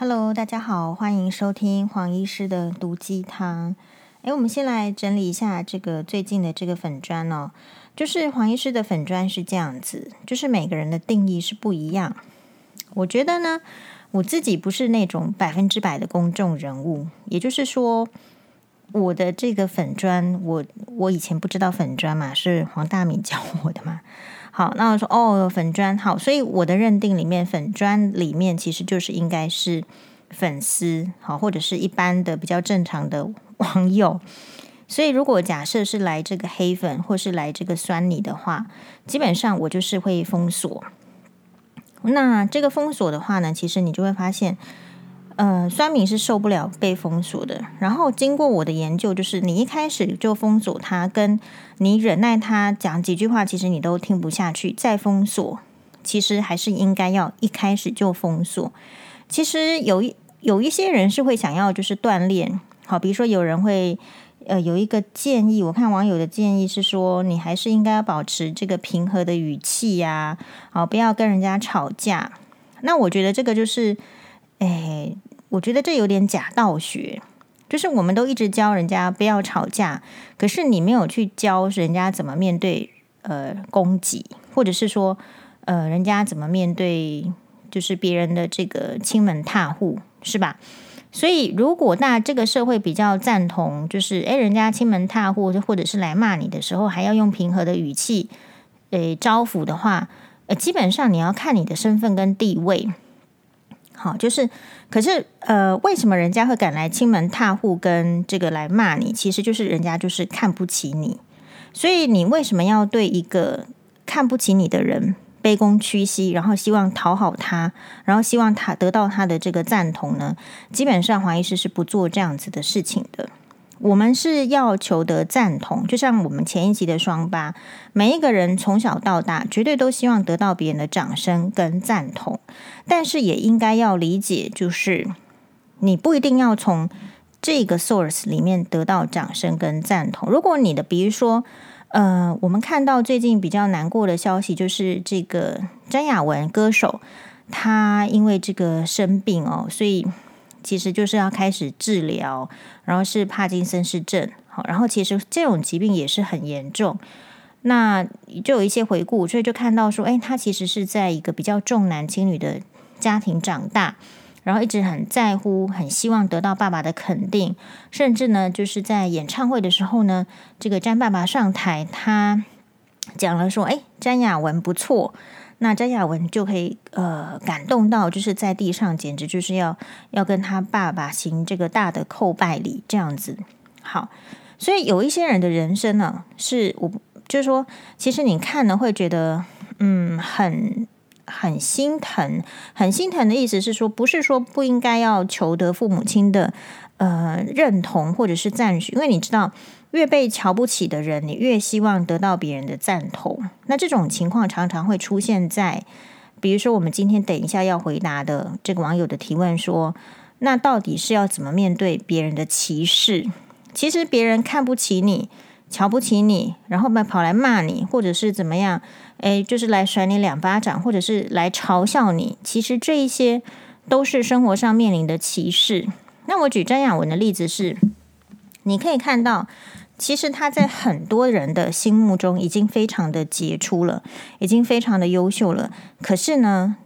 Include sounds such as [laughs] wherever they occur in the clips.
Hello，大家好，欢迎收听黄医师的毒鸡汤。诶，我们先来整理一下这个最近的这个粉砖哦。就是黄医师的粉砖是这样子，就是每个人的定义是不一样。我觉得呢，我自己不是那种百分之百的公众人物，也就是说，我的这个粉砖，我我以前不知道粉砖嘛，是黄大米教我的嘛。好，那我说哦，粉砖好，所以我的认定里面，粉砖里面其实就是应该是粉丝，好，或者是一般的比较正常的网友。所以如果假设是来这个黑粉，或是来这个酸你的话，基本上我就是会封锁。那这个封锁的话呢，其实你就会发现。呃，酸敏是受不了被封锁的。然后经过我的研究，就是你一开始就封锁他，跟你忍耐他讲几句话，其实你都听不下去，再封锁，其实还是应该要一开始就封锁。其实有一有一些人是会想要就是锻炼，好，比如说有人会呃有一个建议，我看网友的建议是说，你还是应该要保持这个平和的语气呀，好，不要跟人家吵架。那我觉得这个就是，哎。我觉得这有点假道学，就是我们都一直教人家不要吵架，可是你没有去教人家怎么面对呃攻击，或者是说呃人家怎么面对就是别人的这个亲门踏户，是吧？所以如果那这个社会比较赞同，就是诶人家亲门踏户或者是来骂你的时候，还要用平和的语气诶招呼的话，呃基本上你要看你的身份跟地位。好，就是，可是，呃，为什么人家会敢来亲门踏户跟这个来骂你？其实就是人家就是看不起你，所以你为什么要对一个看不起你的人卑躬屈膝，然后希望讨好他，然后希望他得到他的这个赞同呢？基本上黄医师是不做这样子的事情的。我们是要求得赞同，就像我们前一集的双八，每一个人从小到大，绝对都希望得到别人的掌声跟赞同，但是也应该要理解，就是你不一定要从这个 source 里面得到掌声跟赞同。如果你的，比如说，呃，我们看到最近比较难过的消息，就是这个詹雅雯歌手，她因为这个生病哦，所以。其实就是要开始治疗，然后是帕金森氏症，好，然后其实这种疾病也是很严重。那就有一些回顾，所以就看到说，哎，他其实是在一个比较重男轻女的家庭长大，然后一直很在乎，很希望得到爸爸的肯定，甚至呢，就是在演唱会的时候呢，这个詹爸爸上台，他讲了说，哎，詹雅文不错。那詹雅雯就可以呃感动到，就是在地上简直就是要要跟他爸爸行这个大的叩拜礼这样子。好，所以有一些人的人生呢，是我就是说，其实你看了会觉得嗯很很心疼，很心疼的意思是说，不是说不应该要求得父母亲的呃认同或者是赞许，因为你知道。越被瞧不起的人，你越希望得到别人的赞同。那这种情况常常会出现在，比如说我们今天等一下要回答的这个网友的提问说，那到底是要怎么面对别人的歧视？其实别人看不起你、瞧不起你，然后跑来骂你，或者是怎么样？诶，就是来甩你两巴掌，或者是来嘲笑你。其实这一些都是生活上面临的歧视。那我举张雅文的例子是，你可以看到。其实他在很多人的心目中已经非常的杰出了，已经非常的优秀了。可是呢，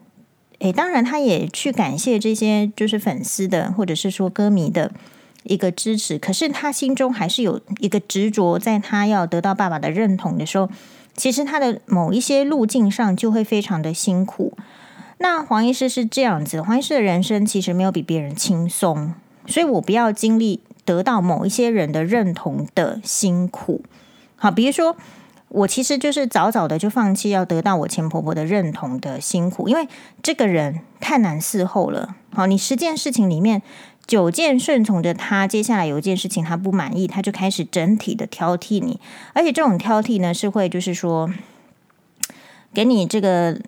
诶，当然他也去感谢这些就是粉丝的或者是说歌迷的一个支持。可是他心中还是有一个执着，在他要得到爸爸的认同的时候，其实他的某一些路径上就会非常的辛苦。那黄医师是这样子，黄医师的人生其实没有比别人轻松，所以我不要经历。得到某一些人的认同的辛苦，好，比如说我其实就是早早的就放弃要得到我前婆婆的认同的辛苦，因为这个人太难伺候了。好，你十件事情里面九件顺从着他，接下来有一件事情他不满意，他就开始整体的挑剔你，而且这种挑剔呢是会就是说给你这个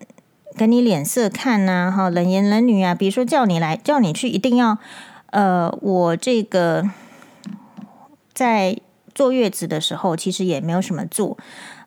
给你脸色看呐，哈，冷言冷语啊，比如说叫你来叫你去一定要呃，我这个。在坐月子的时候，其实也没有什么做，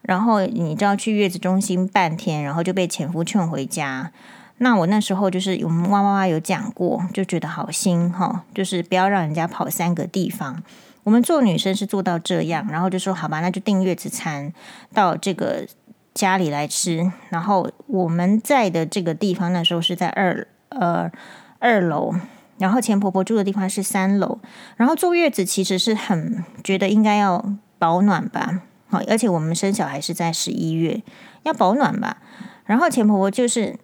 然后你知道去月子中心半天，然后就被前夫劝回家。那我那时候就是我们哇哇哇有讲过，就觉得好心哈，就是不要让人家跑三个地方。我们做女生是做到这样，然后就说好吧，那就订月子餐到这个家里来吃。然后我们在的这个地方那时候是在二呃二楼，然后钱婆婆住的地方是三楼。然后坐月子其实是很觉得应该要保暖吧，好，而且我们生小孩是在十一月，要保暖吧。然后钱婆婆就是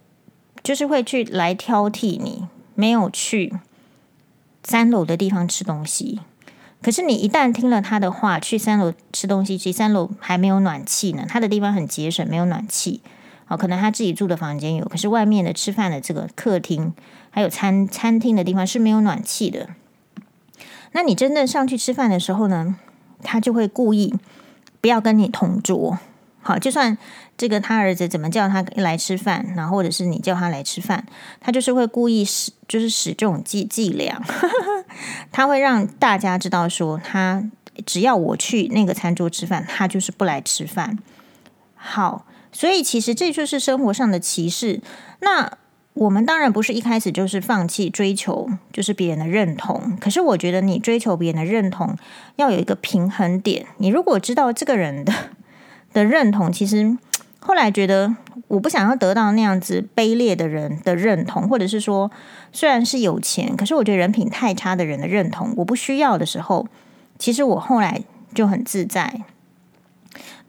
就是会去来挑剔你，没有去三楼的地方吃东西。可是你一旦听了她的话，去三楼吃东西，其实三楼还没有暖气呢。她的地方很节省，没有暖气。哦，可能他自己住的房间有，可是外面的吃饭的这个客厅，还有餐餐厅的地方是没有暖气的。那你真正上去吃饭的时候呢，他就会故意不要跟你同桌。好，就算这个他儿子怎么叫他来吃饭，然后或者是你叫他来吃饭，他就是会故意使，就是使这种伎伎俩，[laughs] 他会让大家知道说，他只要我去那个餐桌吃饭，他就是不来吃饭。好，所以其实这就是生活上的歧视。那我们当然不是一开始就是放弃追求，就是别人的认同。可是我觉得你追求别人的认同，要有一个平衡点。你如果知道这个人的。的认同，其实后来觉得我不想要得到那样子卑劣的人的认同，或者是说，虽然是有钱，可是我觉得人品太差的人的认同，我不需要的时候，其实我后来就很自在。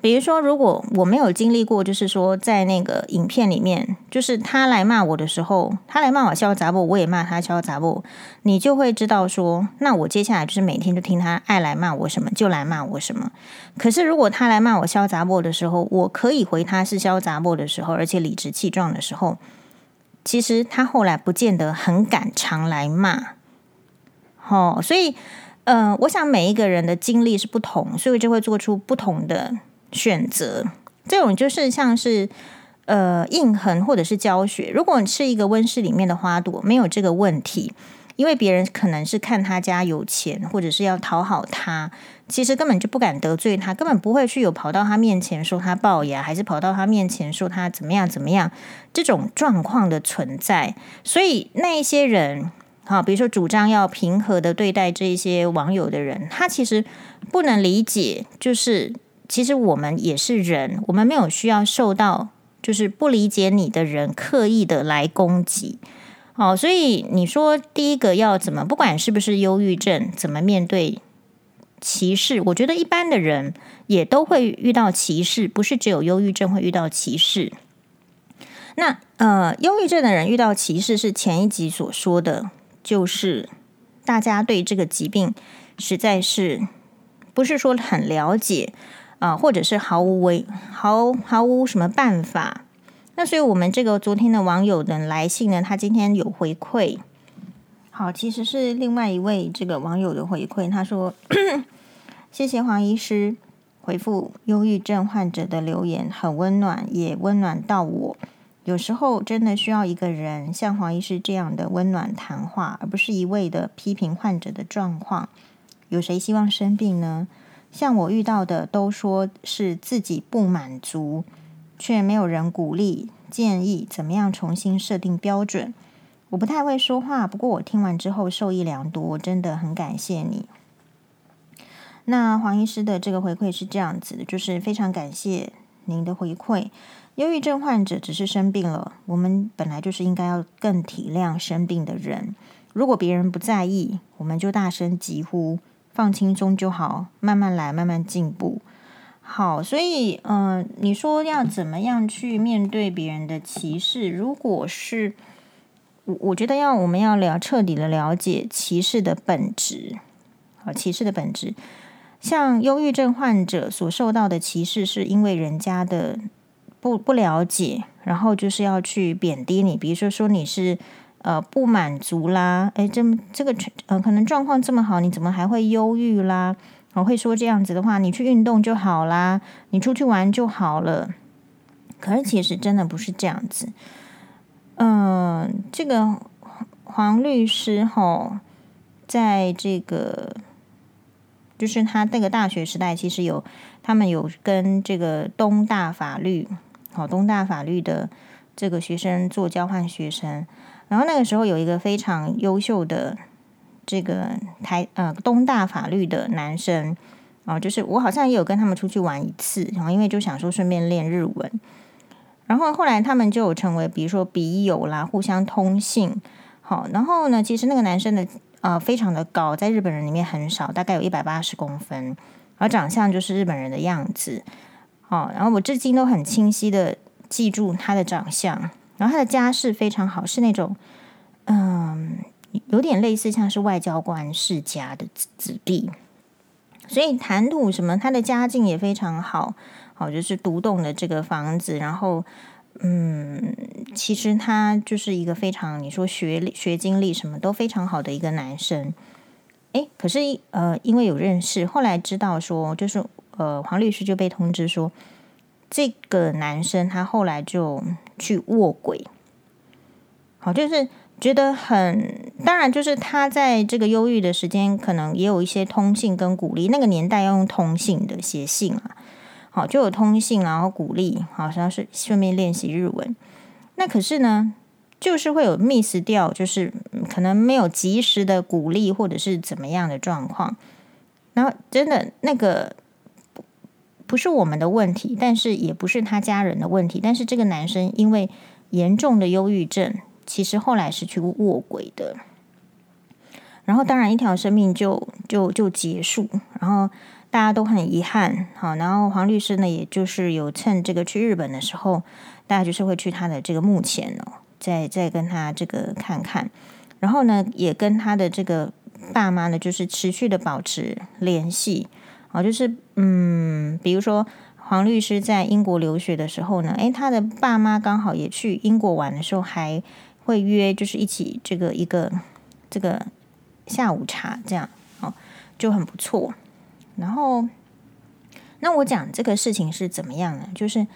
比如说，如果我没有经历过，就是说，在那个影片里面，就是他来骂我的时候，他来骂我嚣杂不，我也骂他嚣杂不，你就会知道说，那我接下来就是每天就听他爱来骂我什么就来骂我什么。可是如果他来骂我嚣杂不的时候，我可以回他是嚣杂不的时候，而且理直气壮的时候，其实他后来不见得很敢常来骂。哦，所以，呃，我想每一个人的经历是不同，所以就会做出不同的。选择这种就是像是呃印痕或者是教学。如果你是一个温室里面的花朵，没有这个问题，因为别人可能是看他家有钱，或者是要讨好他，其实根本就不敢得罪他，根本不会去有跑到他面前说他龅牙，还是跑到他面前说他怎么样怎么样这种状况的存在。所以那一些人，好，比如说主张要平和的对待这些网友的人，他其实不能理解，就是。其实我们也是人，我们没有需要受到就是不理解你的人刻意的来攻击。哦，所以你说第一个要怎么，不管是不是忧郁症，怎么面对歧视？我觉得一般的人也都会遇到歧视，不是只有忧郁症会遇到歧视。那呃，忧郁症的人遇到歧视是前一集所说的，就是大家对这个疾病实在是不是说很了解。啊，或者是毫无为毫毫无什么办法，那所以我们这个昨天的网友的来信呢，他今天有回馈。好，其实是另外一位这个网友的回馈，他说：“ [clears throat] 谢谢黄医师回复忧郁症患者的留言，很温暖，也温暖到我。有时候真的需要一个人像黄医师这样的温暖谈话，而不是一味的批评患者的状况。有谁希望生病呢？”像我遇到的都说是自己不满足，却没有人鼓励建议怎么样重新设定标准。我不太会说话，不过我听完之后受益良多，我真的很感谢你。那黄医师的这个回馈是这样子的，就是非常感谢您的回馈。忧郁症患者只是生病了，我们本来就是应该要更体谅生病的人。如果别人不在意，我们就大声疾呼。放轻松就好，慢慢来，慢慢进步。好，所以，嗯、你说要怎么样去面对别人的歧视？如果是我，我觉得要我们要了彻底的了解歧视的本质。好，歧视的本质，像忧郁症患者所受到的歧视，是因为人家的不不了解，然后就是要去贬低你，比如说说你是。呃，不满足啦，诶，这这个呃，可能状况这么好，你怎么还会忧郁啦？我会说这样子的话，你去运动就好啦，你出去玩就好了。可是其实真的不是这样子。嗯、这个黄律师吼，在这个就是他那个大学时代，其实有他们有跟这个东大法律，好东大法律的。这个学生做交换学生，然后那个时候有一个非常优秀的这个台呃东大法律的男生啊，就是我好像也有跟他们出去玩一次，然后因为就想说顺便练日文，然后后来他们就有成为比如说笔友啦，互相通信。好，然后呢，其实那个男生的呃非常的高，在日本人里面很少，大概有一百八十公分，而长相就是日本人的样子。好，然后我至今都很清晰的记住他的长相，然后他的家世非常好，是那种嗯有点类似像是外交官世家的子子弟，所以谈吐什么，他的家境也非常好，好就是独栋的这个房子，然后。嗯，其实他就是一个非常，你说学历、学经历什么都非常好的一个男生。诶，可是呃，因为有认识，后来知道说，就是呃，黄律师就被通知说，这个男生他后来就去卧轨。好，就是觉得很，当然就是他在这个忧郁的时间，可能也有一些通信跟鼓励。那个年代要用通信的写信啊。好，就有通信，然后鼓励，好像是顺便练习日文。那可是呢，就是会有 miss 掉，就是可能没有及时的鼓励，或者是怎么样的状况。然后真的那个不是我们的问题，但是也不是他家人的问题。但是这个男生因为严重的忧郁症，其实后来是去卧轨的。然后当然一条生命就就就结束，然后。大家都很遗憾，好，然后黄律师呢，也就是有趁这个去日本的时候，大家就是会去他的这个墓前哦，再再跟他这个看看，然后呢，也跟他的这个爸妈呢，就是持续的保持联系，好，就是嗯，比如说黄律师在英国留学的时候呢，诶，他的爸妈刚好也去英国玩的时候，还会约，就是一起这个一个这个下午茶这样，哦，就很不错。然后，那我讲这个事情是怎么样呢？就是，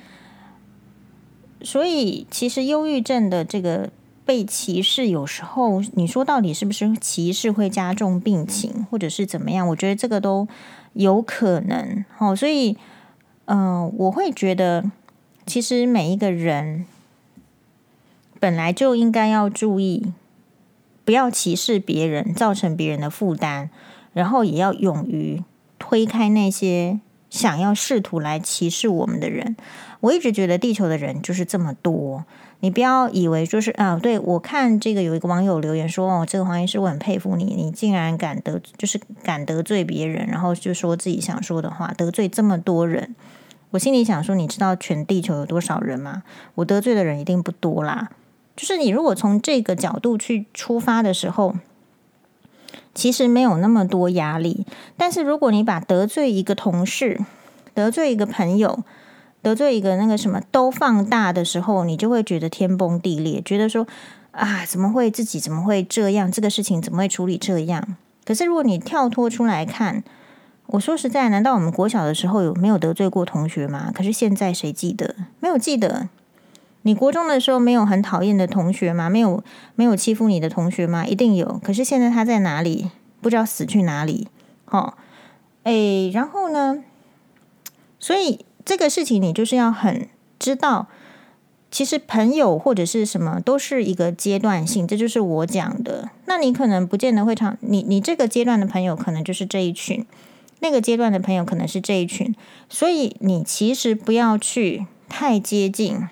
所以其实忧郁症的这个被歧视，有时候你说到底是不是歧视会加重病情，或者是怎么样？我觉得这个都有可能。哦，所以，嗯、我会觉得，其实每一个人本来就应该要注意，不要歧视别人，造成别人的负担，然后也要勇于。推开那些想要试图来歧视我们的人，我一直觉得地球的人就是这么多。你不要以为就是啊，对，我看这个有一个网友留言说：“哦，这个黄医师，我很佩服你，你竟然敢得就是敢得罪别人，然后就说自己想说的话，得罪这么多人。”我心里想说，你知道全地球有多少人吗？我得罪的人一定不多啦。就是你如果从这个角度去出发的时候。其实没有那么多压力，但是如果你把得罪一个同事、得罪一个朋友、得罪一个那个什么都放大的时候，你就会觉得天崩地裂，觉得说啊，怎么会自己怎么会这样？这个事情怎么会处理这样？可是如果你跳脱出来看，我说实在，难道我们国小的时候有没有得罪过同学吗？可是现在谁记得？没有记得。你国中的时候没有很讨厌的同学吗？没有没有欺负你的同学吗？一定有。可是现在他在哪里？不知道死去哪里。哦，诶，然后呢？所以这个事情你就是要很知道，其实朋友或者是什么都是一个阶段性，这就是我讲的。那你可能不见得会长，你你这个阶段的朋友可能就是这一群，那个阶段的朋友可能是这一群，所以你其实不要去太接近。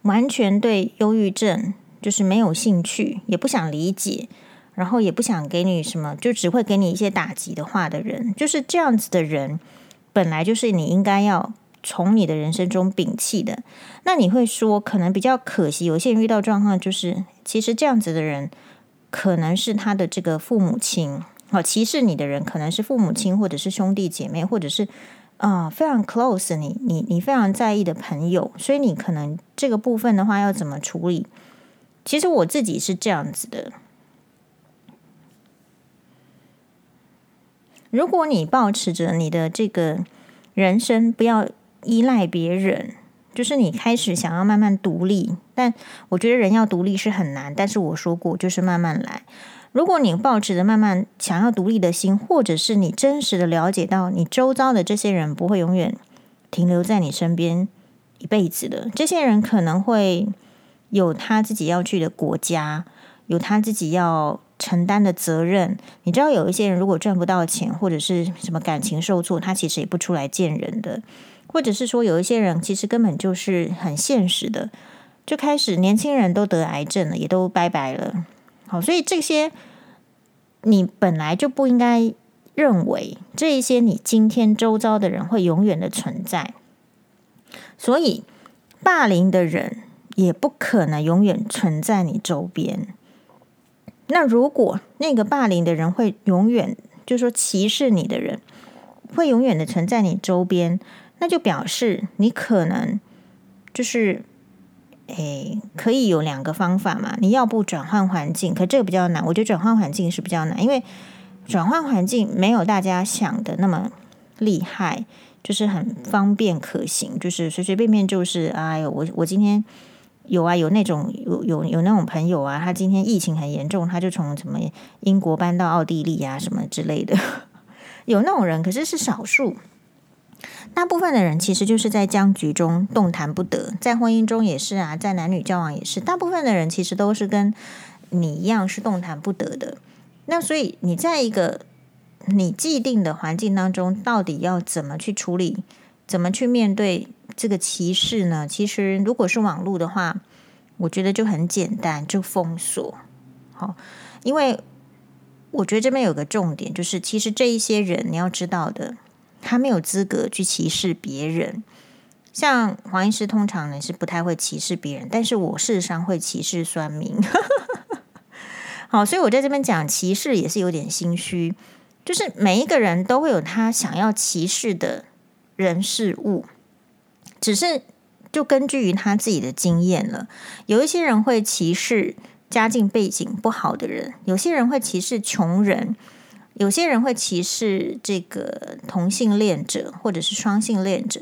完全对忧郁症就是没有兴趣，也不想理解，然后也不想给你什么，就只会给你一些打击的话的人，就是这样子的人，本来就是你应该要从你的人生中摒弃的。那你会说，可能比较可惜，有些人遇到状况，就是其实这样子的人，可能是他的这个父母亲，好歧视你的人，可能是父母亲，或者是兄弟姐妹，或者是。啊、非常 close，你你你非常在意的朋友，所以你可能这个部分的话要怎么处理？其实我自己是这样子的。如果你抱持着你的这个人生不要依赖别人，就是你开始想要慢慢独立，但我觉得人要独立是很难，但是我说过就是慢慢来。如果你抱持着慢慢想要独立的心，或者是你真实的了解到你周遭的这些人不会永远停留在你身边，一辈子的。这些人可能会有他自己要去的国家，有他自己要承担的责任。你知道，有一些人如果赚不到钱，或者是什么感情受挫，他其实也不出来见人的。或者是说，有一些人其实根本就是很现实的，就开始年轻人都得癌症了，也都拜拜了。好，所以这些你本来就不应该认为这一些你今天周遭的人会永远的存在，所以霸凌的人也不可能永远存在你周边。那如果那个霸凌的人会永远，就是说歧视你的人会永远的存在你周边。那就表示你可能就是，诶，可以有两个方法嘛。你要不转换环境，可这个比较难。我觉得转换环境是比较难，因为转换环境没有大家想的那么厉害，就是很方便可行，就是随随便便就是，哎呦，我我今天有啊，有那种有有有那种朋友啊，他今天疫情很严重，他就从什么英国搬到奥地利啊什么之类的，[laughs] 有那种人，可是是少数。大部分的人其实就是在僵局中动弹不得，在婚姻中也是啊，在男女交往也是。大部分的人其实都是跟你一样是动弹不得的。那所以你在一个你既定的环境当中，到底要怎么去处理，怎么去面对这个歧视呢？其实如果是网络的话，我觉得就很简单，就封锁。好，因为我觉得这边有个重点，就是其实这一些人你要知道的。他没有资格去歧视别人，像黄医师通常呢是不太会歧视别人，但是我事实上会歧视酸民。[laughs] 好，所以我在这边讲歧视也是有点心虚，就是每一个人都会有他想要歧视的人事物，只是就根据于他自己的经验了。有一些人会歧视家境背景不好的人，有些人会歧视穷人。有些人会歧视这个同性恋者或者是双性恋者，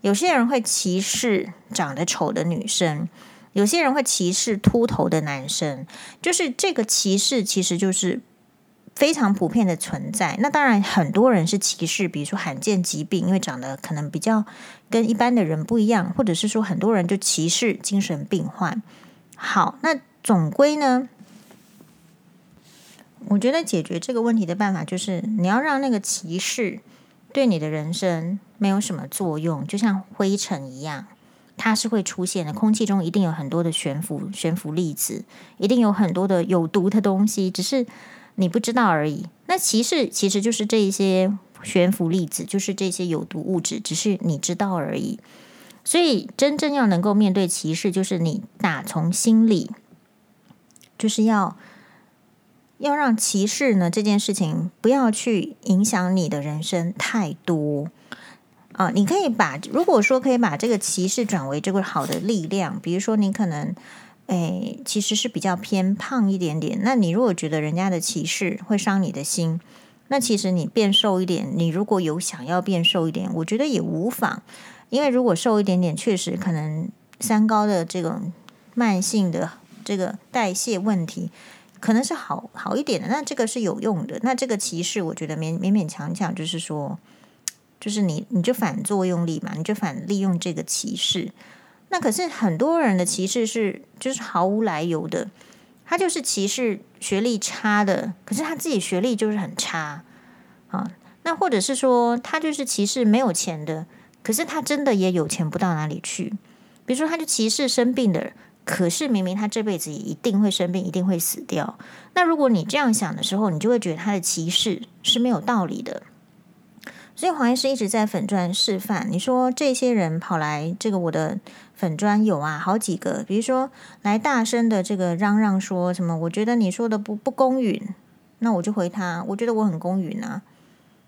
有些人会歧视长得丑的女生，有些人会歧视秃头的男生，就是这个歧视其实就是非常普遍的存在。那当然，很多人是歧视，比如说罕见疾病，因为长得可能比较跟一般的人不一样，或者是说很多人就歧视精神病患。好，那总归呢，我觉得解决这个问题的办法就是，你要让那个歧视对你的人生没有什么作用，就像灰尘一样，它是会出现的。空气中一定有很多的悬浮悬浮粒子，一定有很多的有毒的东西，只是你不知道而已。那歧视其实就是这一些悬浮粒子，就是这些有毒物质，只是你知道而已。所以，真正要能够面对歧视，就是你打从心里就是要。要让歧视呢这件事情不要去影响你的人生太多啊！你可以把如果说可以把这个歧视转为这个好的力量，比如说你可能诶其实是比较偏胖一点点，那你如果觉得人家的歧视会伤你的心，那其实你变瘦一点，你如果有想要变瘦一点，我觉得也无妨，因为如果瘦一点点，确实可能三高的这种慢性的这个代谢问题。可能是好好一点的，那这个是有用的。那这个歧视，我觉得勉勉勉强强，就是说，就是你你就反作用力嘛，你就反利用这个歧视。那可是很多人的歧视是就是毫无来由的，他就是歧视学历差的，可是他自己学历就是很差啊。那或者是说，他就是歧视没有钱的，可是他真的也有钱不到哪里去。比如说，他就歧视生病的。可是明明他这辈子也一定会生病，一定会死掉。那如果你这样想的时候，你就会觉得他的歧视是没有道理的。所以黄医师一直在粉专示范。你说这些人跑来这个我的粉专有啊，好几个，比如说来大声的这个嚷嚷说什么，我觉得你说的不不公允，那我就回他，我觉得我很公允啊，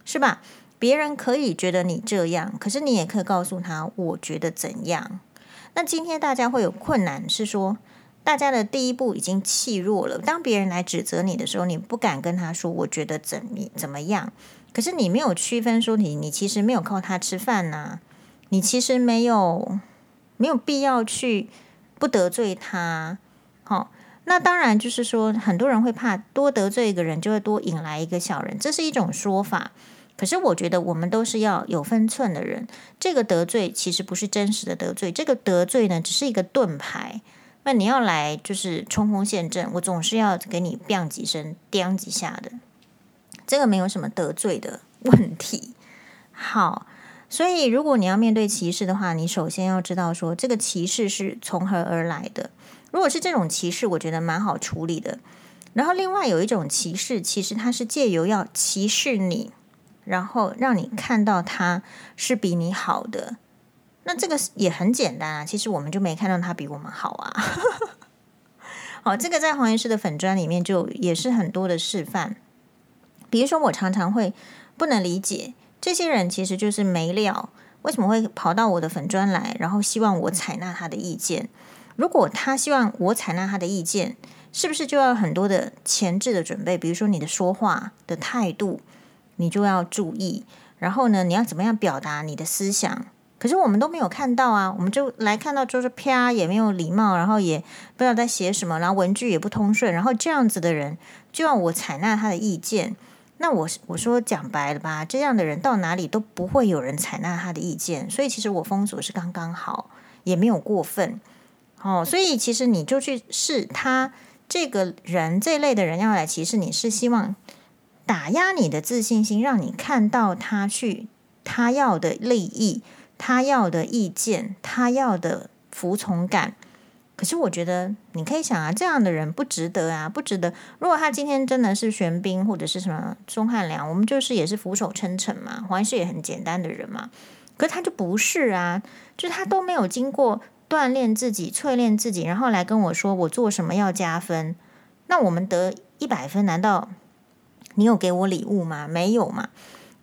是吧？别人可以觉得你这样，可是你也可以告诉他，我觉得怎样。那今天大家会有困难，是说大家的第一步已经气弱了。当别人来指责你的时候，你不敢跟他说“我觉得怎你怎么样”，可是你没有区分说你你其实没有靠他吃饭呐，你其实没有没有必要去不得罪他。好，那当然就是说很多人会怕多得罪一个人就会多引来一个小人，这是一种说法。可是我觉得我们都是要有分寸的人。这个得罪其实不是真实的得罪，这个得罪呢只是一个盾牌。那你要来就是冲锋陷阵，我总是要给你 bang 几声、叮几下的。这个没有什么得罪的问题。好，所以如果你要面对歧视的话，你首先要知道说这个歧视是从何而来的。如果是这种歧视，我觉得蛮好处理的。然后另外有一种歧视，其实它是借由要歧视你。然后让你看到他是比你好的，那这个也很简单啊。其实我们就没看到他比我们好啊。[laughs] 好，这个在黄医师的粉砖里面就也是很多的示范。比如说，我常常会不能理解这些人其实就是没料，为什么会跑到我的粉专来，然后希望我采纳他的意见？如果他希望我采纳他的意见，是不是就要很多的前置的准备？比如说你的说话的态度。你就要注意，然后呢，你要怎么样表达你的思想？可是我们都没有看到啊，我们就来看到就是啪，也没有礼貌，然后也不知道在写什么，然后文句也不通顺，然后这样子的人就要我采纳他的意见，那我我说讲白了吧，这样的人到哪里都不会有人采纳他的意见，所以其实我封锁是刚刚好，也没有过分。哦，所以其实你就去试他这个人这类的人要来歧视你，是希望。打压你的自信心，让你看到他去他要的利益，他要的意见，他要的服从感。可是我觉得你可以想啊，这样的人不值得啊，不值得。如果他今天真的是玄彬或者是什么钟汉良，我们就是也是俯首称臣嘛，黄医师也很简单的人嘛。可是他就不是啊，就是他都没有经过锻炼自己、淬炼自己，然后来跟我说我做什么要加分，那我们得一百分，难道？你有给我礼物吗？没有嘛？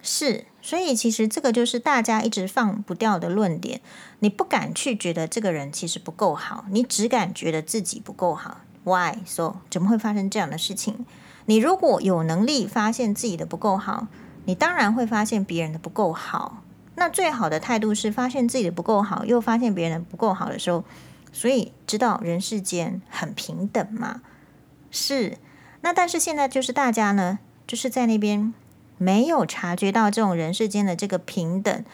是，所以其实这个就是大家一直放不掉的论点。你不敢去觉得这个人其实不够好，你只敢觉得自己不够好。Why? So 怎么会发生这样的事情？你如果有能力发现自己的不够好，你当然会发现别人的不够好。那最好的态度是发现自己的不够好，又发现别人的不够好的时候，所以知道人世间很平等嘛。是，那但是现在就是大家呢。就是在那边没有察觉到这种人世间的这个平等，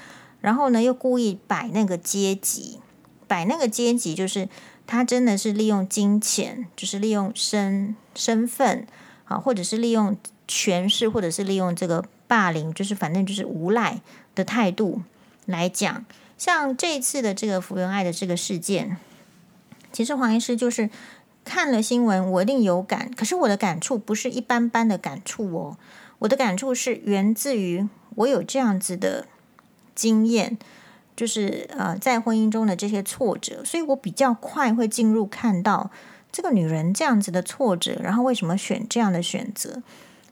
然后呢，又故意摆那个阶级，摆那个阶级，就是他真的是利用金钱，就是利用身身份啊，或者是利用权势，或者是利用这个霸凌，就是反正就是无赖的态度来讲。像这一次的这个福原爱的这个事件，其实黄医师就是。看了新闻，我一定有感。可是我的感触不是一般般的感触哦，我的感触是源自于我有这样子的经验，就是呃，在婚姻中的这些挫折，所以我比较快会进入看到这个女人这样子的挫折，然后为什么选这样的选择。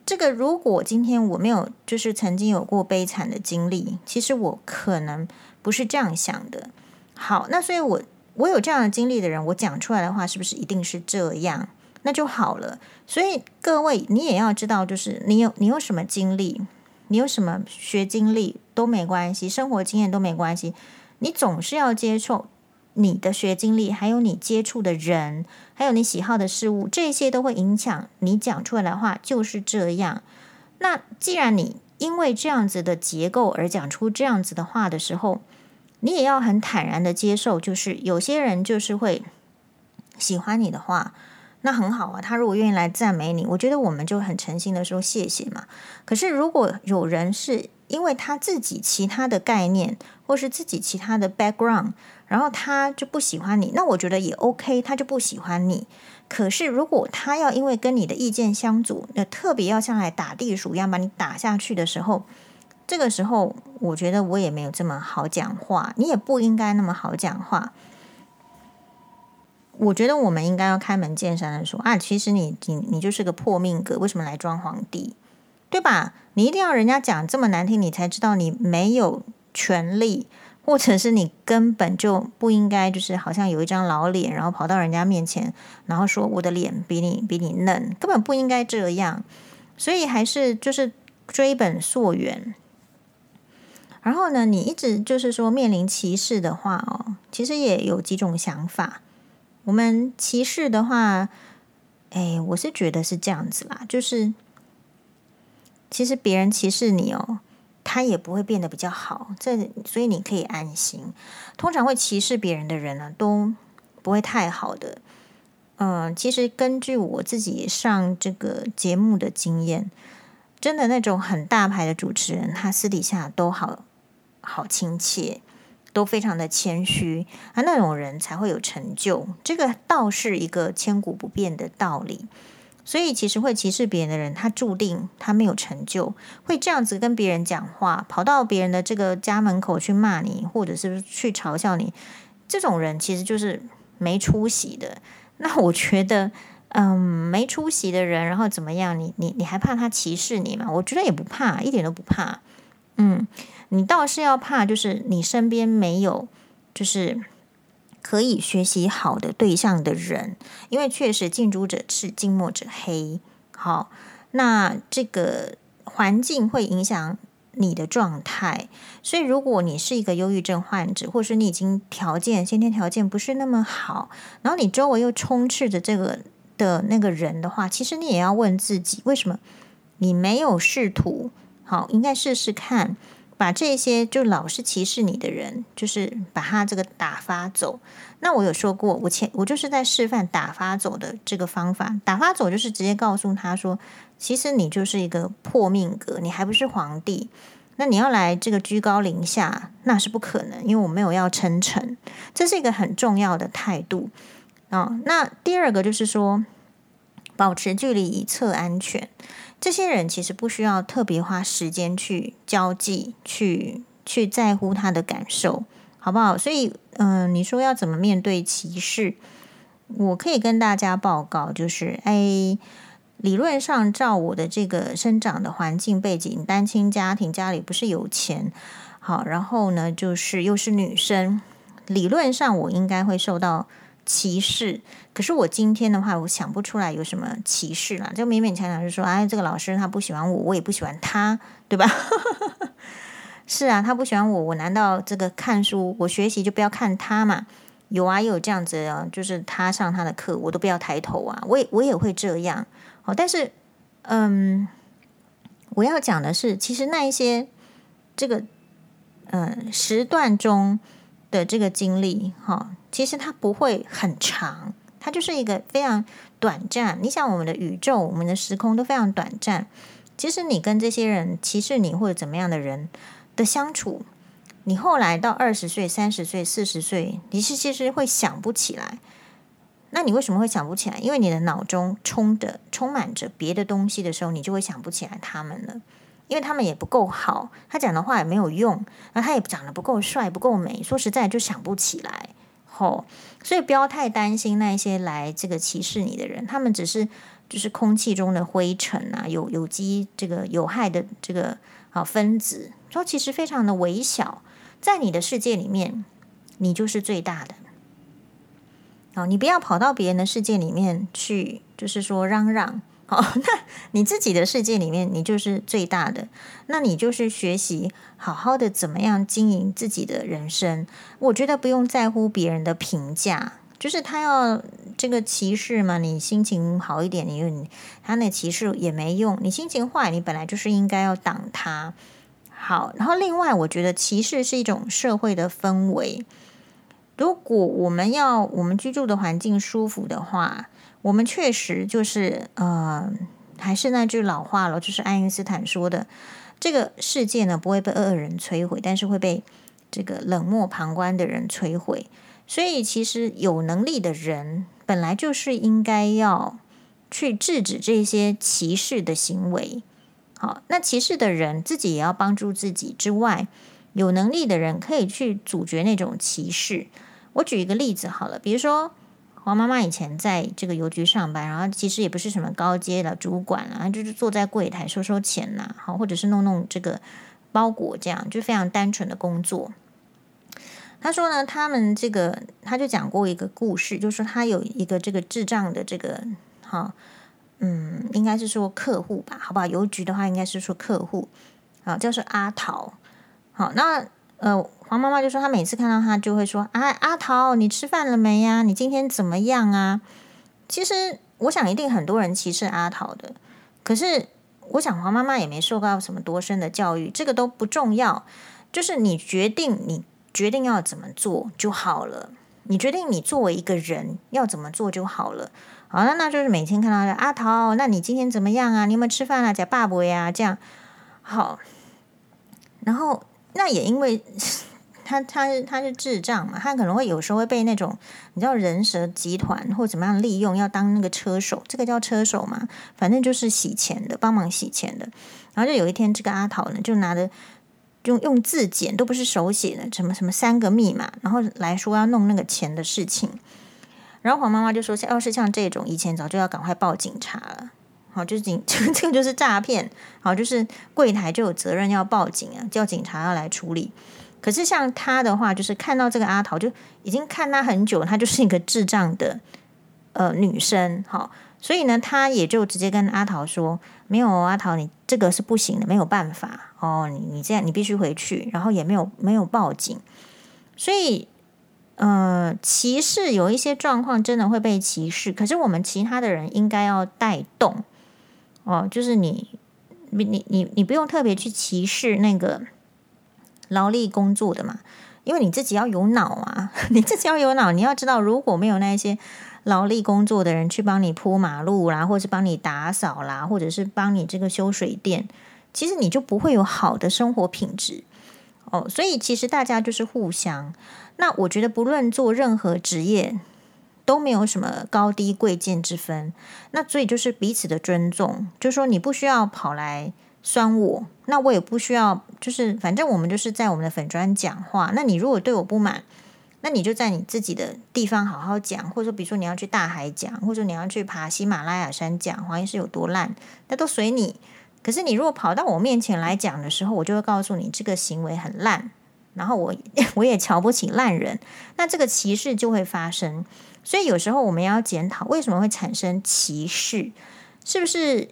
这个如果今天我没有就是曾经有过悲惨的经历，其实我可能不是这样想的。好，那所以我。我有这样的经历的人，我讲出来的话是不是一定是这样？那就好了。所以各位，你也要知道，就是你有你有什么经历，你有什么学经历都没关系，生活经验都没关系。你总是要接触你的学经历，还有你接触的人，还有你喜好的事物，这些都会影响你讲出来的话就是这样。那既然你因为这样子的结构而讲出这样子的话的时候，你也要很坦然的接受，就是有些人就是会喜欢你的话，那很好啊。他如果愿意来赞美你，我觉得我们就很诚心的说谢谢嘛。可是如果有人是因为他自己其他的概念，或是自己其他的 background，然后他就不喜欢你，那我觉得也 OK，他就不喜欢你。可是如果他要因为跟你的意见相左，那特别要像来打地鼠一样把你打下去的时候。这个时候，我觉得我也没有这么好讲话，你也不应该那么好讲话。我觉得我们应该要开门见山的说啊，其实你你你就是个破命格，为什么来装皇帝？对吧？你一定要人家讲这么难听，你才知道你没有权利，或者是你根本就不应该，就是好像有一张老脸，然后跑到人家面前，然后说我的脸比你比你嫩，根本不应该这样。所以还是就是追本溯源。然后呢，你一直就是说面临歧视的话哦，其实也有几种想法。我们歧视的话，哎，我是觉得是这样子啦，就是其实别人歧视你哦，他也不会变得比较好。这所以你可以安心。通常会歧视别人的人呢、都不会太好的。嗯、其实根据我自己上这个节目的经验，真的那种很大牌的主持人，他私底下都好好亲切。都非常的谦虚啊，那种人才会有成就。这个倒是一个千古不变的道理。所以，其实会歧视别人的人，他注定他没有成就。会这样子跟别人讲话，跑到别人的这个家门口去骂你，或者是去嘲笑你，这种人其实就是没出息的。那我觉得，嗯，没出息的人，然后怎么样？你你你还怕他歧视你吗？我觉得也不怕，一点都不怕。嗯。你倒是要怕，就是你身边没有，就是可以学习好的对象的人，因为确实近朱者赤，近墨者黑。好，那这个环境会影响你的状态，所以如果你是一个忧郁症患者，或是你已经条件先天条件不是那么好，然后你周围又充斥着这个的那个人的话，其实你也要问自己，为什么你没有试图？好，应该试试看。把这些就老是歧视你的人，就是把他这个打发走。那我有说过，我前我就是在示范打发走的这个方法。打发走就是直接告诉他说，其实你就是一个破命格，你还不是皇帝。那你要来这个居高临下，那是不可能，因为我没有要称臣。这是一个很重要的态度啊、那第二个就是说，保持距离以策安全。这些人其实不需要特别花时间去交际，去去在乎他的感受，好不好？所以，嗯、你说要怎么面对歧视？我可以跟大家报告，就是，哎，理论上照我的这个生长的环境背景，单亲家庭，家里不是有钱，好，然后呢，就是又是女生，理论上我应该会受到。歧视，可是我今天的话，我想不出来有什么歧视啦，就勉勉强强就说，哎，这个老师他不喜欢我，我也不喜欢他，对吧？[laughs] 是啊，他不喜欢我，我难道这个看书我学习就不要看他嘛？有啊，有这样子啊，就是他上他的课，我都不要抬头啊，我也我也会这样。好，但是，嗯，我要讲的是，其实那一些这个，嗯，时段中的这个经历，哈。其实它不会很长，它就是一个非常短暂。你想，我们的宇宙、我们的时空都非常短暂。其实你跟这些人歧视你或者怎么样的人的相处，你后来到二十岁、三十岁、四十岁，你是其实会想不起来。那你为什么会想不起来？因为你的脑中充的充满着别的东西的时候，你就会想不起来他们了。因为他们也不够好，他讲的话也没有用，而他也长得不够帅、不够美。说实在，就想不起来。哦，所以不要太担心那些来这个歧视你的人，他们只是就是空气中的灰尘啊，有有机这个有害的这个啊分子，说其实非常的微小，在你的世界里面，你就是最大的。哦，你不要跑到别人的世界里面去，就是说嚷嚷。[laughs] 哦，那你自己的世界里面，你就是最大的。那你就是学习好好的怎么样经营自己的人生。我觉得不用在乎别人的评价，就是他要这个歧视嘛，你心情好一点，你他那歧视也没用。你心情坏，你本来就是应该要挡他。好，然后另外，我觉得歧视是一种社会的氛围。如果我们要我们居住的环境舒服的话。我们确实就是，呃，还是那句老话了，就是爱因斯坦说的，这个世界呢，不会被恶人摧毁，但是会被这个冷漠旁观的人摧毁。所以，其实有能力的人本来就是应该要去制止这些歧视的行为。好，那歧视的人自己也要帮助自己之外，有能力的人可以去阻绝那种歧视。我举一个例子好了，比如说。黄妈妈以前在这个邮局上班，然后其实也不是什么高阶的主管啊，就是坐在柜台收收钱呐，好，或者是弄弄这个包裹，这样就非常单纯的工作。他说呢，他们这个他就讲过一个故事，就是说他有一个这个智障的这个哈，嗯，应该是说客户吧，好不好？邮局的话应该是说客户，啊，叫是阿桃，好，那呃。黄妈妈就说：“她每次看到他，就会说：‘啊，阿桃，你吃饭了没呀？你今天怎么样啊？’其实，我想一定很多人歧视阿桃的。可是，我想黄妈妈也没受到什么多深的教育，这个都不重要，就是你决定你决定要怎么做就好了，你决定你作为一个人要怎么做就好了。好，那那就是每天看到阿桃，那你今天怎么样啊？你有没有吃饭啊？假爸爸呀，这样好。然后那也因为 [laughs] 他他他是智障嘛，他可能会有时候会被那种你知道人蛇集团或怎么样利用，要当那个车手，这个叫车手嘛，反正就是洗钱的，帮忙洗钱的。然后就有一天，这个阿桃呢，就拿着用用字简都不是手写的，什么什么三个密码，然后来说要弄那个钱的事情。然后黄妈妈就说：“要是像这种，以前早就要赶快报警察了。好，就是警，[laughs] 这个就是诈骗。好，就是柜台就有责任要报警啊，叫警察要来处理。可是像他的话，就是看到这个阿桃，就已经看他很久，他就是一个智障的呃女生。好，所以呢，他也就直接跟阿桃说：没有阿桃，你这个是不行的，没有办法哦，你你这样你必须回去。然后也没有没有报警，所以。”呃，歧视有一些状况真的会被歧视，可是我们其他的人应该要带动哦，就是你你你你你不用特别去歧视那个劳力工作的嘛，因为你自己要有脑啊，[laughs] 你自己要有脑，你要知道如果没有那些劳力工作的人去帮你铺马路啦，或是帮你打扫啦，或者是帮你这个修水电，其实你就不会有好的生活品质哦，所以其实大家就是互相。那我觉得，不论做任何职业，都没有什么高低贵贱之分。那所以就是彼此的尊重，就是说你不需要跑来酸我，那我也不需要，就是反正我们就是在我们的粉砖讲话。那你如果对我不满，那你就在你自己的地方好好讲，或者说比如说你要去大海讲，或者你要去爬喜马拉雅山讲黄医师有多烂，那都随你。可是你如果跑到我面前来讲的时候，我就会告诉你这个行为很烂。然后我 [laughs] 我也瞧不起烂人，那这个歧视就会发生。所以有时候我们要检讨为什么会产生歧视，是不是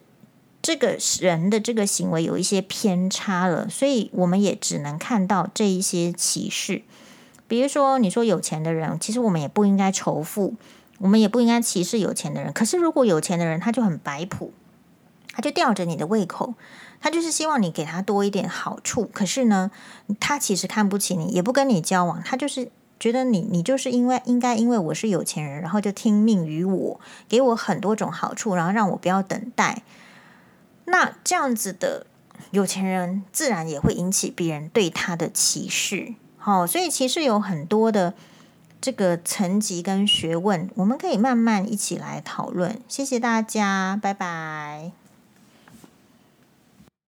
这个人的这个行为有一些偏差了？所以我们也只能看到这一些歧视。比如说，你说有钱的人，其实我们也不应该仇富，我们也不应该歧视有钱的人。可是如果有钱的人他就很摆谱，他就吊着你的胃口。他就是希望你给他多一点好处，可是呢，他其实看不起你，也不跟你交往。他就是觉得你，你就是因为应该因为我是有钱人，然后就听命于我，给我很多种好处，然后让我不要等待。那这样子的有钱人，自然也会引起别人对他的歧视。好，所以其实有很多的这个层级跟学问，我们可以慢慢一起来讨论。谢谢大家，拜拜。